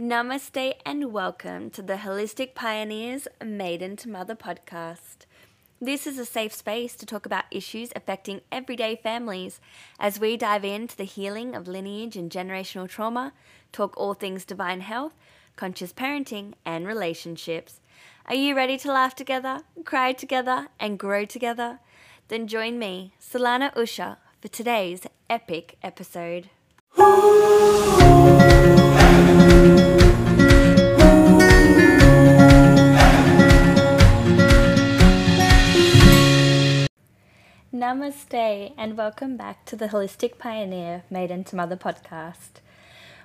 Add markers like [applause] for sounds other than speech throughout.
Namaste and welcome to the Holistic Pioneers Maiden to Mother podcast. This is a safe space to talk about issues affecting everyday families as we dive into the healing of lineage and generational trauma, talk all things divine health, conscious parenting, and relationships. Are you ready to laugh together, cry together, and grow together? Then join me, Solana Usha, for today's epic episode. Namaste and welcome back to the Holistic Pioneer Maiden to Mother podcast.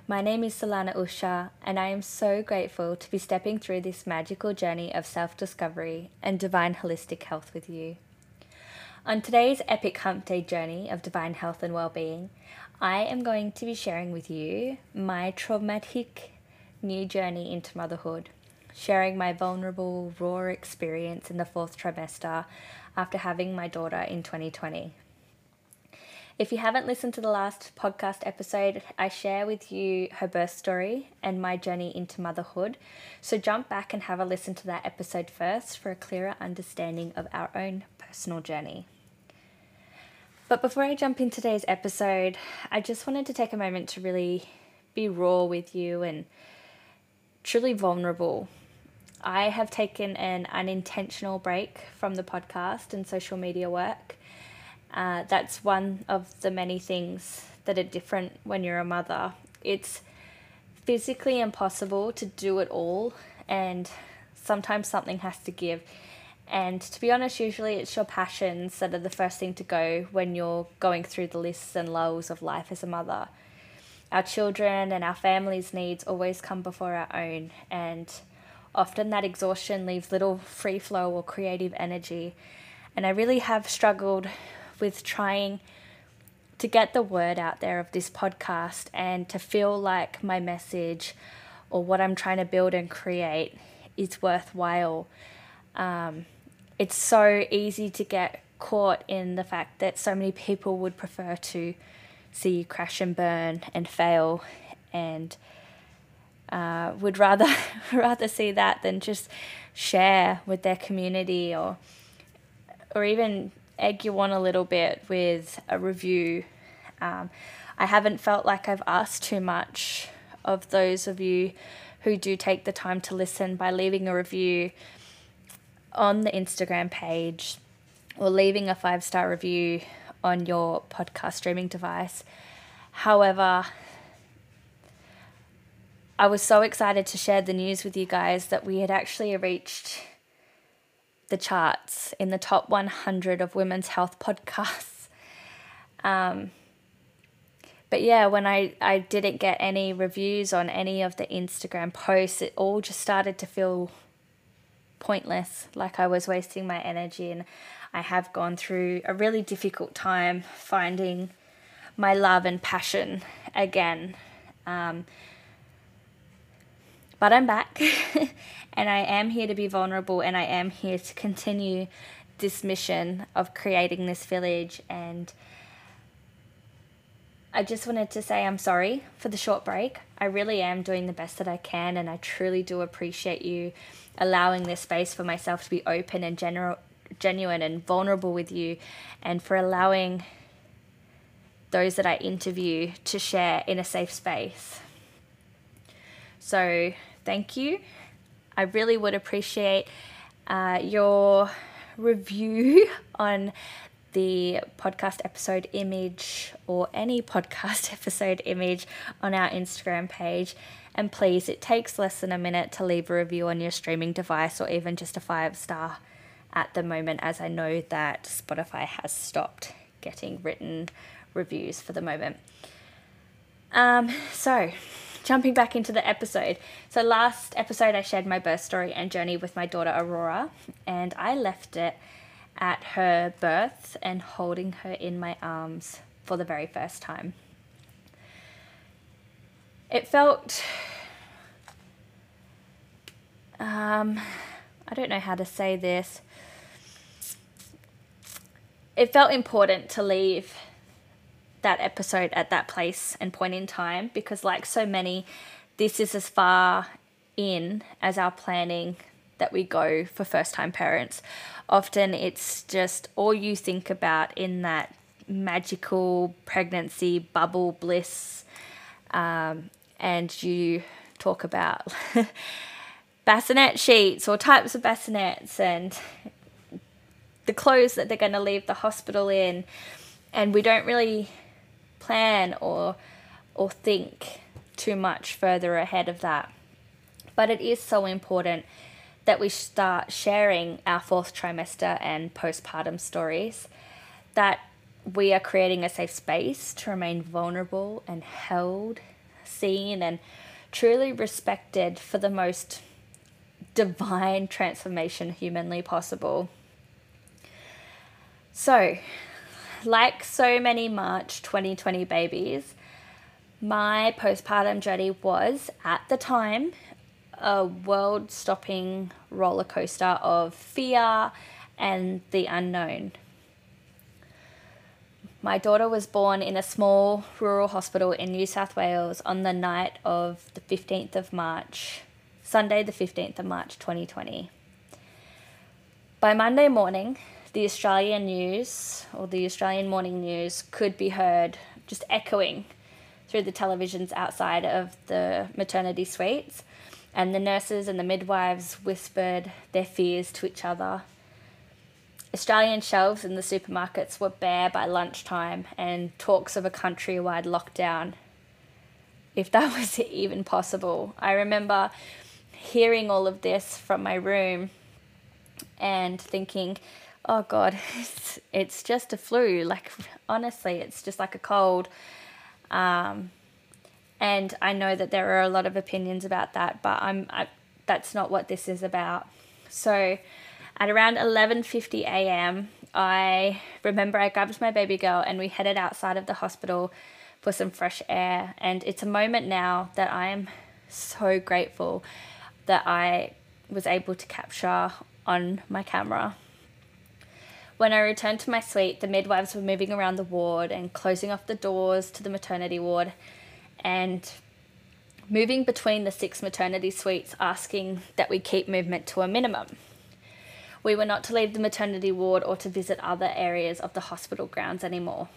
My name is Solana Usha, and I am so grateful to be stepping through this magical journey of self discovery and divine holistic health with you. On today's epic hump day journey of divine health and well being, I am going to be sharing with you my traumatic new journey into motherhood, sharing my vulnerable, raw experience in the fourth trimester after having my daughter in 2020. If you haven't listened to the last podcast episode, I share with you her birth story and my journey into motherhood. So jump back and have a listen to that episode first for a clearer understanding of our own personal journey. But before I jump in today's episode, I just wanted to take a moment to really be raw with you and truly vulnerable I have taken an unintentional break from the podcast and social media work. Uh, that's one of the many things that are different when you're a mother. It's physically impossible to do it all, and sometimes something has to give. And to be honest, usually it's your passions that are the first thing to go when you're going through the lists and lows of life as a mother. Our children and our family's needs always come before our own, and often that exhaustion leaves little free flow or creative energy. And I really have struggled with trying to get the word out there of this podcast and to feel like my message or what I'm trying to build and create is worthwhile. Um, it's so easy to get caught in the fact that so many people would prefer to see you crash and burn and fail and uh, would rather [laughs] rather see that than just share with their community or or even egg you on a little bit with a review. Um, I haven't felt like I've asked too much of those of you who do take the time to listen by leaving a review on the Instagram page or leaving a five star review on your podcast streaming device. However, I was so excited to share the news with you guys that we had actually reached the charts in the top 100 of women's health [laughs] podcasts. Um, but yeah, when I, I didn't get any reviews on any of the Instagram posts, it all just started to feel pointless, like I was wasting my energy. And I have gone through a really difficult time finding my love and passion again. Um, but I'm back [laughs] and I am here to be vulnerable and I am here to continue this mission of creating this village and I just wanted to say I'm sorry for the short break. I really am doing the best that I can and I truly do appreciate you allowing this space for myself to be open and general genuine and vulnerable with you and for allowing those that I interview to share in a safe space. So, thank you. I really would appreciate uh, your review [laughs] on the podcast episode image or any podcast [laughs] episode image on our Instagram page. And please, it takes less than a minute to leave a review on your streaming device or even just a five star at the moment, as I know that Spotify has stopped getting written reviews for the moment. Um, so, jumping back into the episode. So, last episode, I shared my birth story and journey with my daughter Aurora, and I left it at her birth and holding her in my arms for the very first time. It felt. Um, I don't know how to say this. It felt important to leave that episode at that place and point in time because, like so many, this is as far in as our planning that we go for first time parents. Often it's just all you think about in that magical pregnancy bubble bliss, um, and you talk about [laughs] bassinet sheets or types of bassinets and the clothes that they're going to leave the hospital in, and we don't really plan or or think too much further ahead of that. But it is so important that we start sharing our fourth trimester and postpartum stories, that we are creating a safe space to remain vulnerable and held, seen, and truly respected for the most divine transformation humanly possible. So, like so many March 2020 babies, my postpartum journey was, at the time, a world stopping roller coaster of fear and the unknown. My daughter was born in a small rural hospital in New South Wales on the night of the 15th of March, Sunday, the 15th of March 2020. By Monday morning, the Australian news or the Australian morning news could be heard just echoing through the televisions outside of the maternity suites and the nurses and the midwives whispered their fears to each other. Australian shelves in the supermarkets were bare by lunchtime, and talks of a countrywide lockdown, if that [laughs] was even possible. I remember hearing all of this from my room and thinking, oh God, [laughs] it's, it's just a flu. Like, honestly, it's just like a cold. Um, and I know that there are a lot of opinions about that, but I'm I, that's not what this is about. So, at around 11:50 a.m., I remember I grabbed my baby girl and we headed outside of the hospital for some fresh air. And it's a moment now that I am so grateful that I was able to capture on my camera. When I returned to my suite, the midwives were moving around the ward and closing off the doors to the maternity ward and moving between the six maternity suites, asking that we keep movement to a minimum. We were not to leave the maternity ward or to visit other areas of the hospital grounds anymore.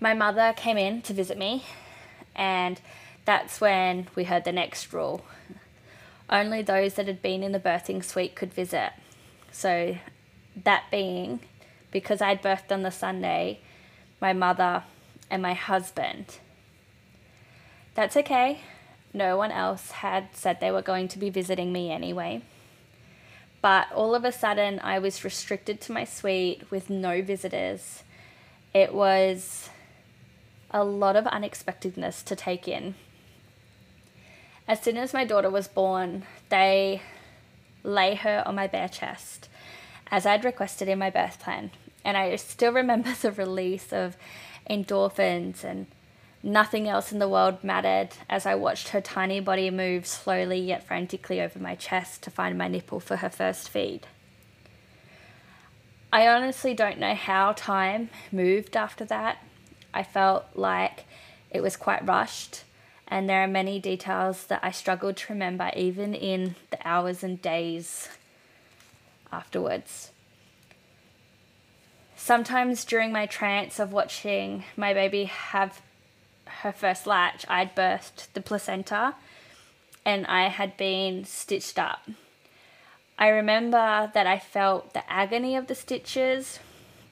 My mother came in to visit me, and that's when we heard the next rule. Only those that had been in the birthing suite could visit. So, that being because I'd birthed on the Sunday, my mother and my husband. That's okay. No one else had said they were going to be visiting me anyway. But all of a sudden, I was restricted to my suite with no visitors. It was a lot of unexpectedness to take in. As soon as my daughter was born, they lay her on my bare chest, as I'd requested in my birth plan. And I still remember the release of endorphins, and nothing else in the world mattered as I watched her tiny body move slowly yet frantically over my chest to find my nipple for her first feed. I honestly don't know how time moved after that. I felt like it was quite rushed, and there are many details that I struggled to remember even in the hours and days afterwards sometimes during my trance of watching my baby have her first latch, I'd birthed the placenta and I had been stitched up. I remember that I felt the agony of the stitches,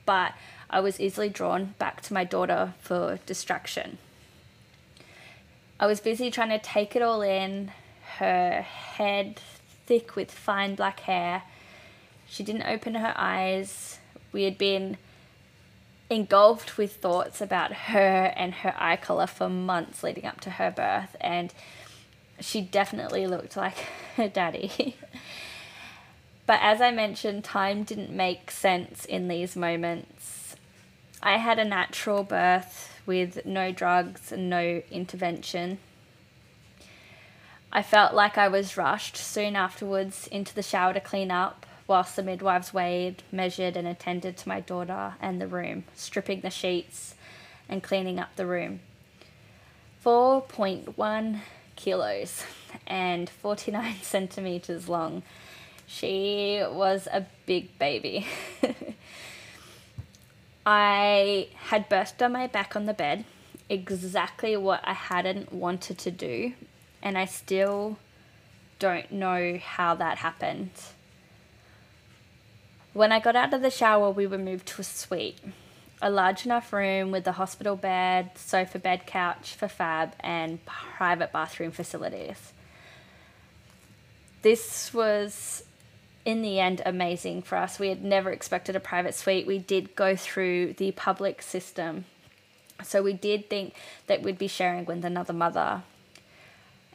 but I was easily drawn back to my daughter for distraction. I was busy trying to take it all in, her head thick with fine black hair. She didn't open her eyes. We had been engulfed with thoughts about her and her eye color for months leading up to her birth, and she definitely looked like [laughs] her daddy. [laughs] but as I mentioned, time didn't make sense in these moments. I had a natural birth with no drugs and no intervention. I felt like I was rushed soon afterwards into the shower to clean up whilst the midwives weighed, measured, and attended to my daughter and the room, stripping the sheets and cleaning up the room. 4.1 kilos and 49 [laughs] centimeters long. She was a big baby. [laughs] I had birthed on my back on the bed, exactly what I hadn't wanted to do, and I still don't know how that happened. When I got out of the shower, we were moved to a suite, a large enough room with a hospital bed, sofa bed, couch for Fab, and private bathroom facilities. This was in the end amazing for us. We had never expected a private suite. We did go through the public system. So we did think that we'd be sharing with another mother.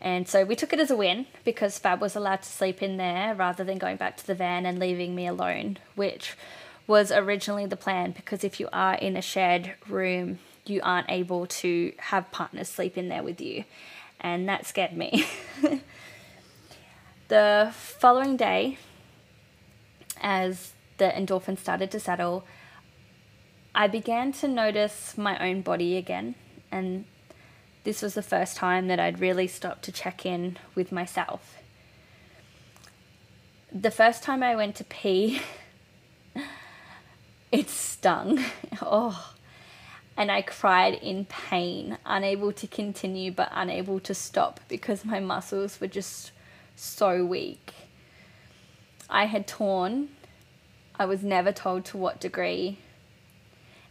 And so we took it as a win because Fab was allowed to sleep in there rather than going back to the van and leaving me alone, which was originally the plan because if you are in a shared room, you aren't able to have partners sleep in there with you. And that scared me. [laughs] the following day, as the endorphins started to settle, I began to notice my own body again. And this was the first time that I'd really stopped to check in with myself. The first time I went to pee, [laughs] it stung. [laughs] oh. And I cried in pain, unable to continue but unable to stop because my muscles were just so weak. I had torn. I was never told to what degree.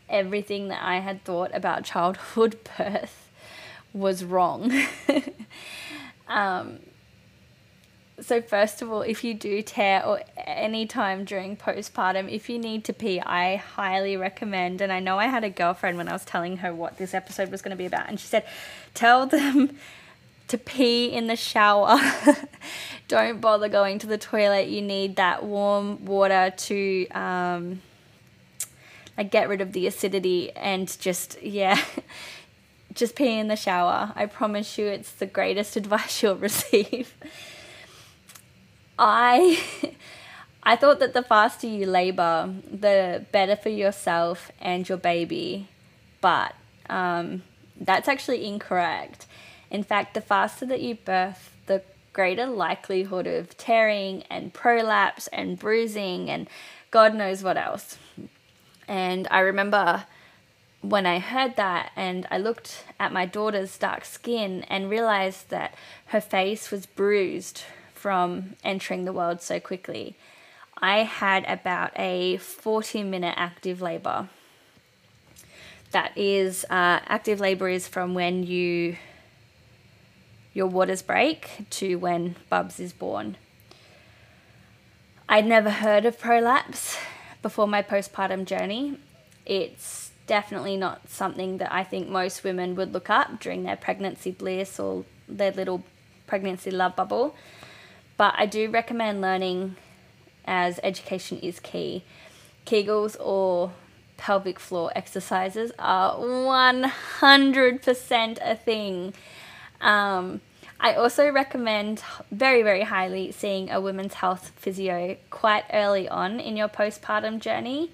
Everything that I had thought about [laughs] childhood birth was wrong. [laughs] um, so first of all, if you do tear or any time during postpartum, if you need to pee, I highly recommend. And I know I had a girlfriend when I was telling her what this episode was going to be about, and she said, "Tell them to pee in the shower. [laughs] Don't bother going to the toilet. You need that warm water to um, like get rid of the acidity and just yeah, just pee in the shower. I promise you, it's the greatest [laughs] advice you'll receive. I. I thought that the faster you labor, the better for yourself and your baby, but um, that's actually incorrect. In fact, the faster that you birth, the greater likelihood of tearing and prolapse and bruising and God knows what else. And I remember when I heard that and I looked at my daughter's dark skin and realized that her face was bruised from entering the world so quickly. I had about a 40 minute active labor. That is, uh, active labor is from when you your waters break to when Bubs is born. I'd never heard of prolapse before my postpartum journey. It's definitely not something that I think most women would look up during their pregnancy bliss or their little pregnancy love bubble. But I do recommend learning as education is key. Kegels or pelvic floor exercises are 100% a thing. Um, I also recommend very, very highly seeing a women's health physio quite early on in your postpartum journey.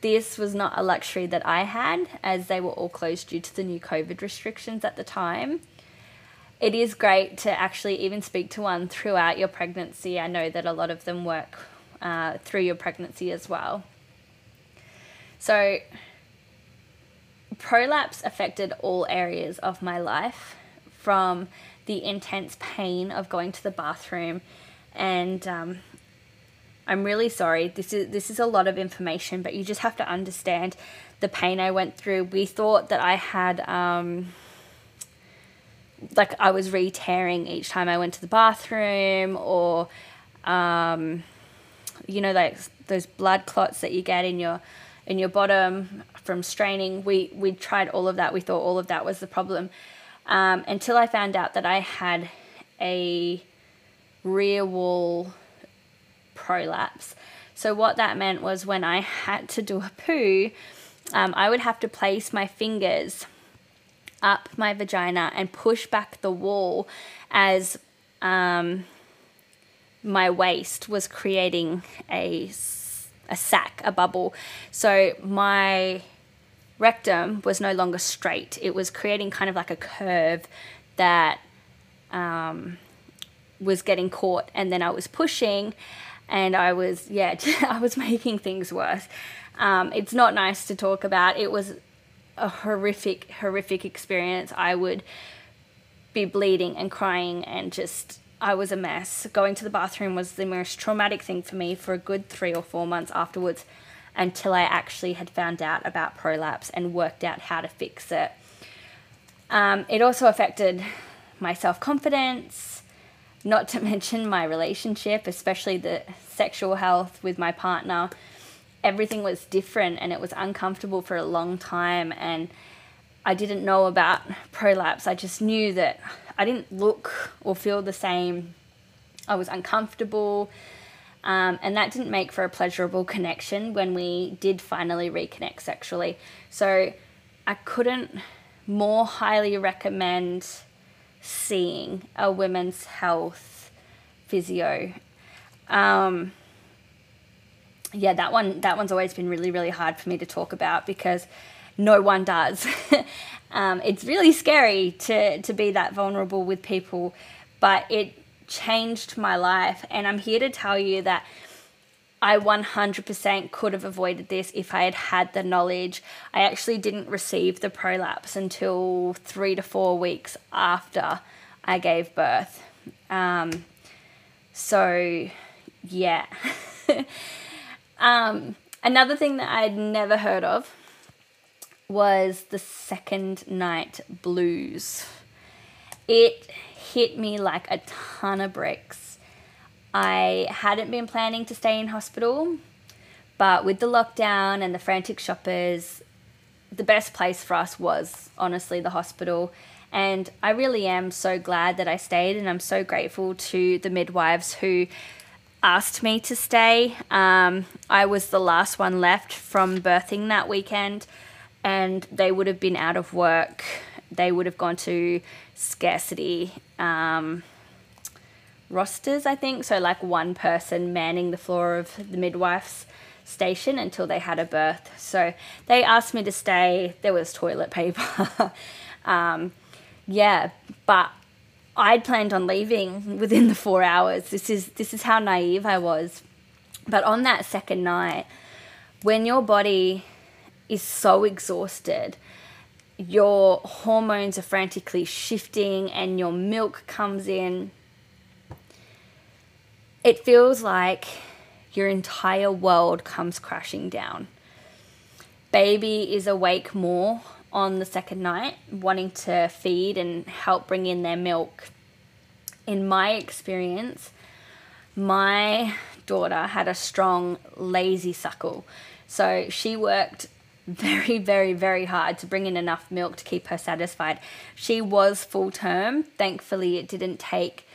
This was not a luxury that I had as they were all closed due to the new COVID restrictions at the time. It is great to actually even speak to one throughout your pregnancy. I know that a lot of them work uh, through your pregnancy as well. So, prolapse affected all areas of my life from the intense pain of going to the bathroom and um, I'm really sorry. This is this is a lot of information, but you just have to understand the pain I went through. We thought that I had um, like I was re-tearing each time I went to the bathroom, or um, you know, like those blood clots that you get in your in your bottom from straining. We we tried all of that. We thought all of that was the problem um, until I found out that I had a rear wall prolapse. So, what that meant was when I had to do a poo, um, I would have to place my fingers up my vagina and push back the wall as um, my waste was creating a, a sac, a bubble. So, my rectum was no longer straight. It was creating kind of like a curve that um, was getting caught, and then I was pushing, and I was yeah, [laughs] I was making things worse. Um, it's not nice to talk about. It was a horrific, horrific experience. I would be bleeding and crying and just I was a mess. Going to the bathroom was the most traumatic thing for me for a good three or four months afterwards until I actually had found out about prolapse and worked out how to fix it. Um, it also affected my self confidence, not to [laughs] mention my relationship, especially the sexual health with my partner everything was different and it was uncomfortable for a long time and I didn't know about prolapse. I just knew that I didn't look or feel the same. I was uncomfortable. Um, and that didn't make for a pleasurable connection when we did finally reconnect sexually. So I couldn't more highly recommend seeing a women's health physio. Um, yeah, that one that one's always been really really hard for me to talk about because no one does. [laughs] um, it's really scary to to be that vulnerable with people, but it changed my life, and I'm here to tell you that. I 100% could have avoided this if I had had the knowledge. I actually didn't receive the prolapse until three to four weeks after I gave birth. Um, so, yeah. [laughs] Um, another thing that I'd never heard of was the second night blues. It hit me like a ton of bricks. I hadn't been planning to stay in hospital, but with the lockdown and the frantic shoppers, the best place for us was honestly the hospital. And I really am so glad that I stayed, and I'm so grateful to the midwives who asked me to stay. Um, I was the last one left from birthing that weekend, and they would have been out of work. They would have gone to scarcity um, rosters, I think. So, like one person manning the floor of the midwife's station until they had a birth. So, they asked me to stay. There was toilet paper. [laughs] um, yeah, but I'd planned on leaving within the four hours. This is this is how naive I was. But on that second night, when your body is so exhausted, your hormones are frantically shifting and your milk comes in, it feels like your entire world comes crashing down. Baby is awake more on the second night, wanting to feed and help bring in their milk. In my experience, my daughter had a strong, lazy suckle. So she worked [laughs] very, very, very hard to bring in enough milk to keep her satisfied. She was full term. Thankfully, it didn't take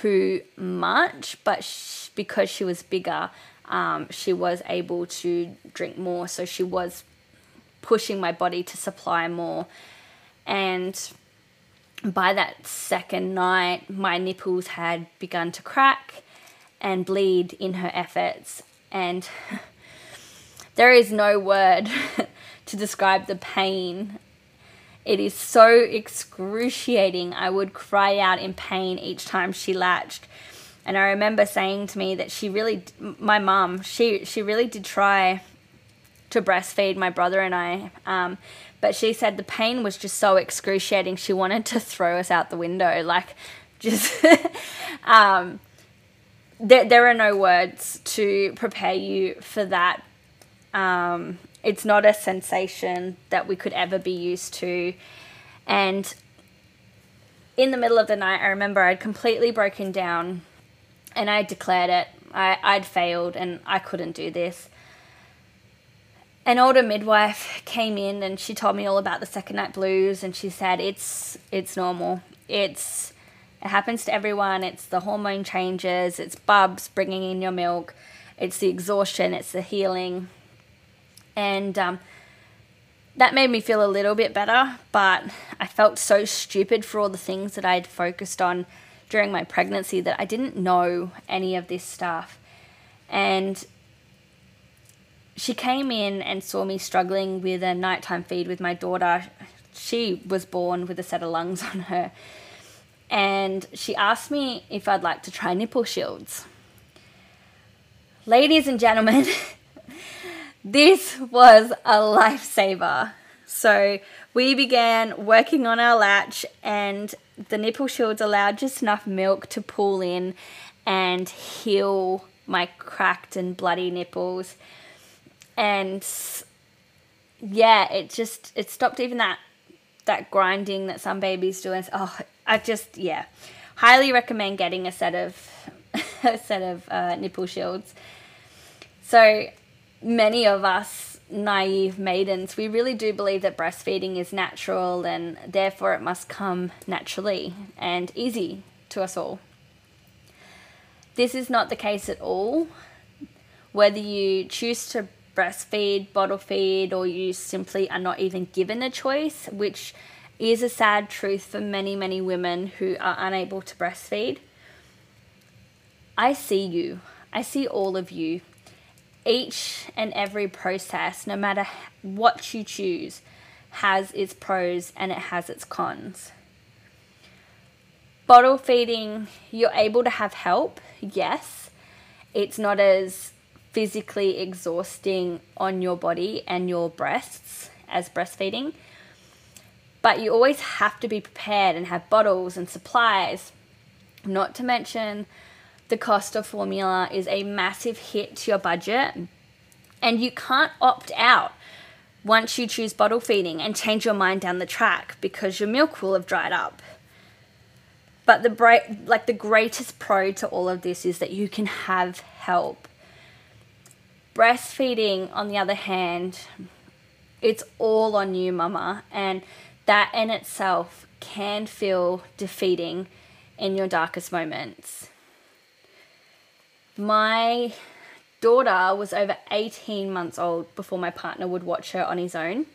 too much, but she, because she was bigger, um, she was able to drink more. So she was pushing my body to supply more. And by that second night, my nipples had begun to crack and bleed in her efforts. And [laughs] there is no word [laughs] to describe the pain. It is so excruciating. I would cry out in pain each time she latched. And I remember saying to me that she really, my mum, she, she really did try to breastfeed my brother and I. Um, but she said the pain was just so excruciating, she wanted to throw us out the window. Like, just. [laughs] um, there, there are no words to prepare you for that. Um, it's not a sensation that we could ever be used to. And in the middle of the night, I remember I'd completely broken down and I declared it. I, I'd failed and I couldn't do this. An older midwife came in and she told me all about the second night blues and she said it's it's normal. It's it happens to everyone. It's the hormone changes. It's bubs bringing in your milk. It's the exhaustion. It's the healing and um, that made me feel a little bit better but i felt so stupid for all the things that i'd focused on during my pregnancy that i didn't know any of this stuff and she came in and saw me struggling with a nighttime feed with my daughter. She was born with a set of lungs [laughs] on her. And she asked me if I'd like to try nipple shields. Ladies and gentlemen, [laughs] this was a lifesaver. So we began working on our latch, and the nipple shields allowed just enough milk to pull in and heal my cracked and bloody nipples. And yeah, it just it stopped even that that grinding that some babies do. And oh, I just yeah, highly recommend getting a set of [laughs] a set of uh, nipple shields. So many of us naive maidens, we really do believe that breastfeeding is natural and therefore it must come naturally and easy to us all. This is not the case at all. Whether you choose to breastfeed, bottle feed, or you simply are not even given a choice, which is a sad truth for many, many women who are unable to breastfeed. I see you. I see all of you. Each and every process, no matter what you choose, has its pros and it has its cons. Bottle feeding, you're able to have help, yes. It's not as physically exhausting on your body and your breasts as breastfeeding. But you always have to be prepared and have bottles and supplies. Not to mention, the cost of formula is a massive hit to your budget, and you can't opt out once you choose bottle feeding and change your mind down the track because your milk will have dried up. But the like the greatest pro to all of this is that you can have help. Breastfeeding, on the other hand, it's all on you, mama, and that in itself can feel defeating in your darkest moments. My daughter was over 18 months old before my partner would watch her on his own.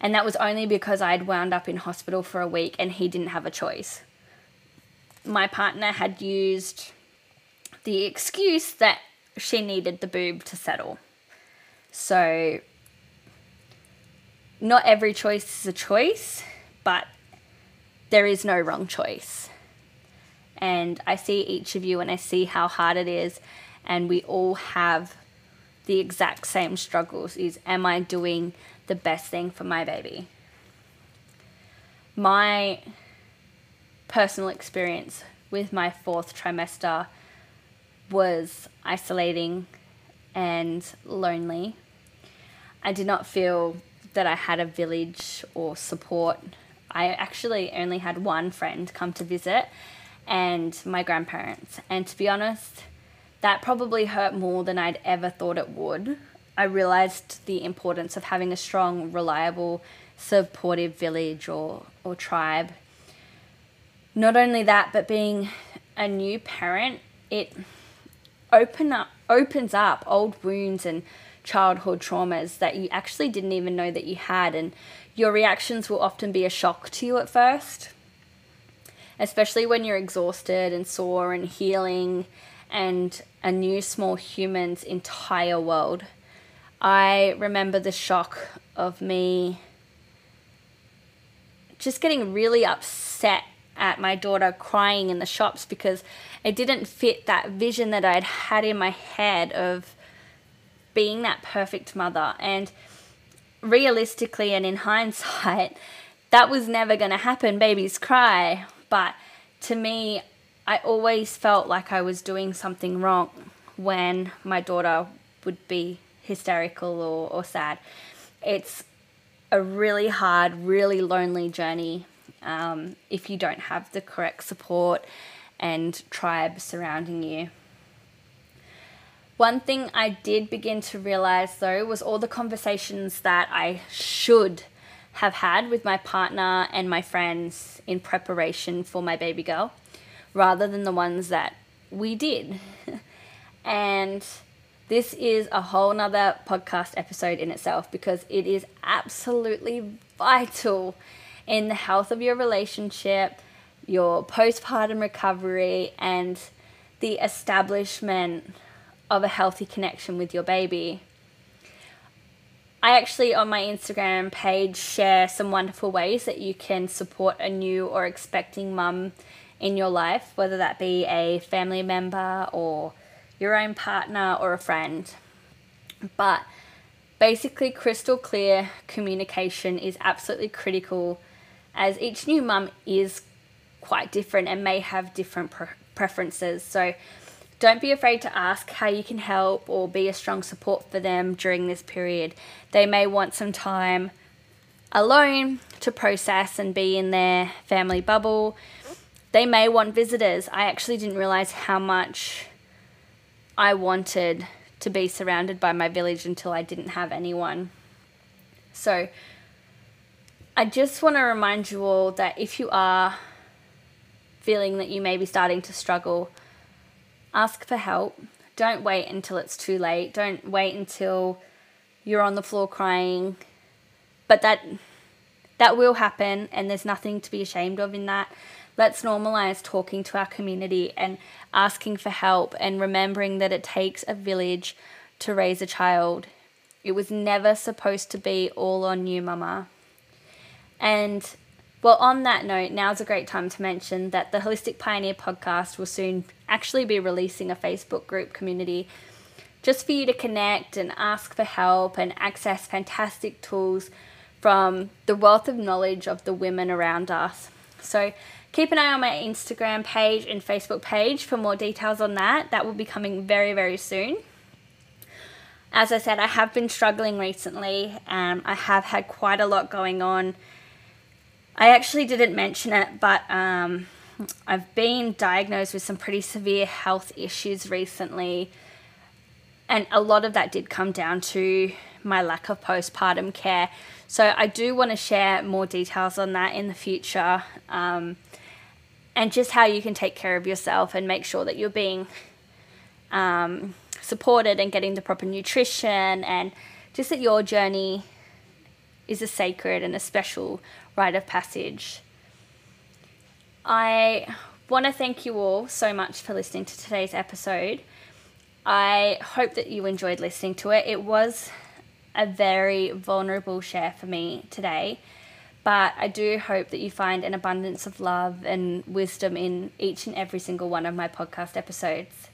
And that was only because I'd wound up in hospital for a week and he didn't have a choice. My partner had used the excuse that she needed the boob to settle. So, not every choice is a choice, but there is no wrong choice. And I see each of you and I see how hard it is, and we all have the exact same struggles is am I doing the best thing for my baby? My personal experience with my fourth trimester was isolating and lonely. I did not feel that I had a village or support. I actually only had one friend come to visit and my grandparents. And to be honest, that probably hurt more than I'd ever thought it would. I realized the importance of having a strong, reliable, supportive village or, or tribe. Not only that, but being a new parent, it open up opens up old wounds and childhood traumas that you actually didn't even know that you had and your reactions will often be a shock to you at first especially when you're exhausted and sore and healing and a new small human's entire world i remember the shock of me just getting really upset at my daughter crying in the shops because it didn't fit that vision that I'd had in my head of being that perfect mother. And realistically and in [laughs] hindsight, that was never going to happen. Babies cry. But to me, I always felt like I was doing something wrong when my daughter would be hysterical or, or sad. It's a really hard, really lonely journey um, if you don't have the correct support and tribe surrounding you. One thing I did begin to realize though was all the conversations that I should have had with my partner and my friends in preparation for my baby girl rather than the ones that we did. [laughs] and this is a whole nother podcast episode in itself because it is absolutely vital in the health of your relationship your postpartum recovery and the establishment of a healthy connection with your baby. I actually, on my Instagram page, share some wonderful ways that you can support a new or expecting mum in your life, whether that be a family member or your own partner or a friend. But basically, crystal clear communication is absolutely critical as each new mum is quite different and may have different pre- preferences. So, don't be afraid to ask how you can help or be a strong support for them during this period. They may want some time alone to process and be in their family bubble. They may want visitors. I actually didn't realize how much I wanted to be surrounded by my village until I didn't have anyone. So, I just want to remind you all that if you are feeling that you may be starting to struggle, ask for help. Don't wait until it's too late. Don't wait until you're on the floor crying. But that that will happen and there's nothing to be ashamed of in that. Let's normalize talking to our community and asking for help and remembering that it takes a village to raise a child. It was never supposed to be all on you, mama. And well, on that note, now's a great time to mention that the Holistic Pioneer podcast will soon actually be releasing a Facebook group community just for you to connect and ask for help and access fantastic tools from the wealth of knowledge of the women around us. So keep an eye on my Instagram page and Facebook page for more details on that. That will be coming very, very soon. As I said, I have been struggling recently. Um, I have had quite a lot going on I actually didn't mention it, but um, I've been diagnosed with some pretty severe health issues recently. And a lot of that did come down to my lack of postpartum care. So I do want to share more details on that in the future um, and just how you can take care of yourself and make sure that you're being um, supported and getting the proper nutrition and just that your journey is a sacred and a special rite of passage. I want to thank you all so much for listening to today's episode. I hope that you enjoyed listening to it. It was a very vulnerable share for me today, but I do hope that you find an abundance of love and wisdom in each and every single one of my podcast episodes.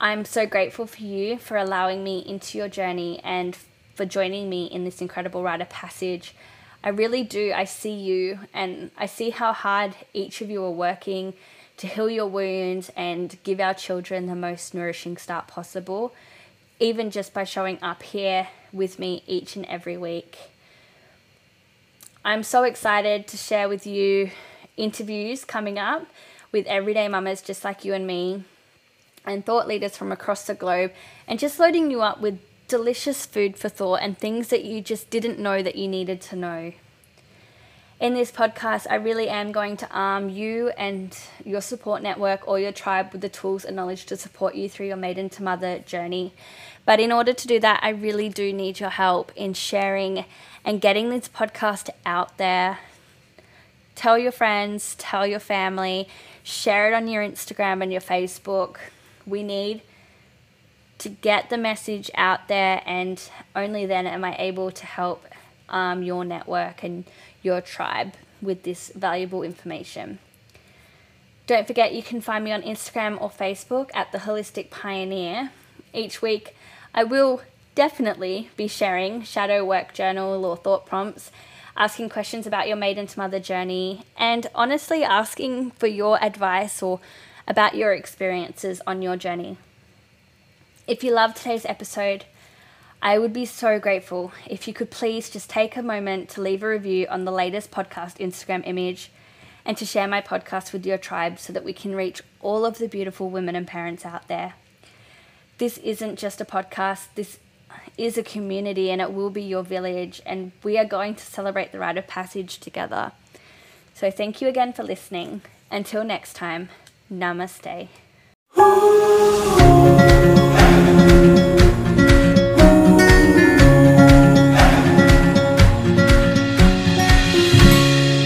I'm so grateful for you for allowing me into your journey and for joining me in this incredible rite of passage. I really do. I see you and I see how hard each of you are working to heal your wounds and give our children the most nourishing start possible, even just by showing up here with me each and every week. I'm so excited to share with you interviews coming up with everyday mamas just like you and me and thought leaders from across the globe and just loading you up with delicious food for thought and things that you just didn't know that you needed to know. In this podcast, I really am going to arm you and your support network or your tribe with the tools and knowledge to support you through your maiden to mother journey. But in order to do that, I really do need your help in sharing and getting this podcast out there. Tell your friends, tell your family, share it on your Instagram and your Facebook. We need to get the message out there, and only then am I able to help um, your network and your tribe with this valuable information. Don't forget you can find me on Instagram or Facebook at The Holistic Pioneer. Each week, I will definitely be sharing shadow work journal or thought prompts, asking questions about your maiden to mother journey, and honestly asking for your advice or about your experiences on your journey. If you loved today's episode, I would be so grateful if you could please just take a moment to leave a review on the latest podcast Instagram image and to share my podcast with your tribe so that we can reach all of the beautiful women and parents out there. This isn't just a podcast, this is a community and it will be your village, and we are going to celebrate the rite of passage together. So, thank you again for listening. Until next time, namaste.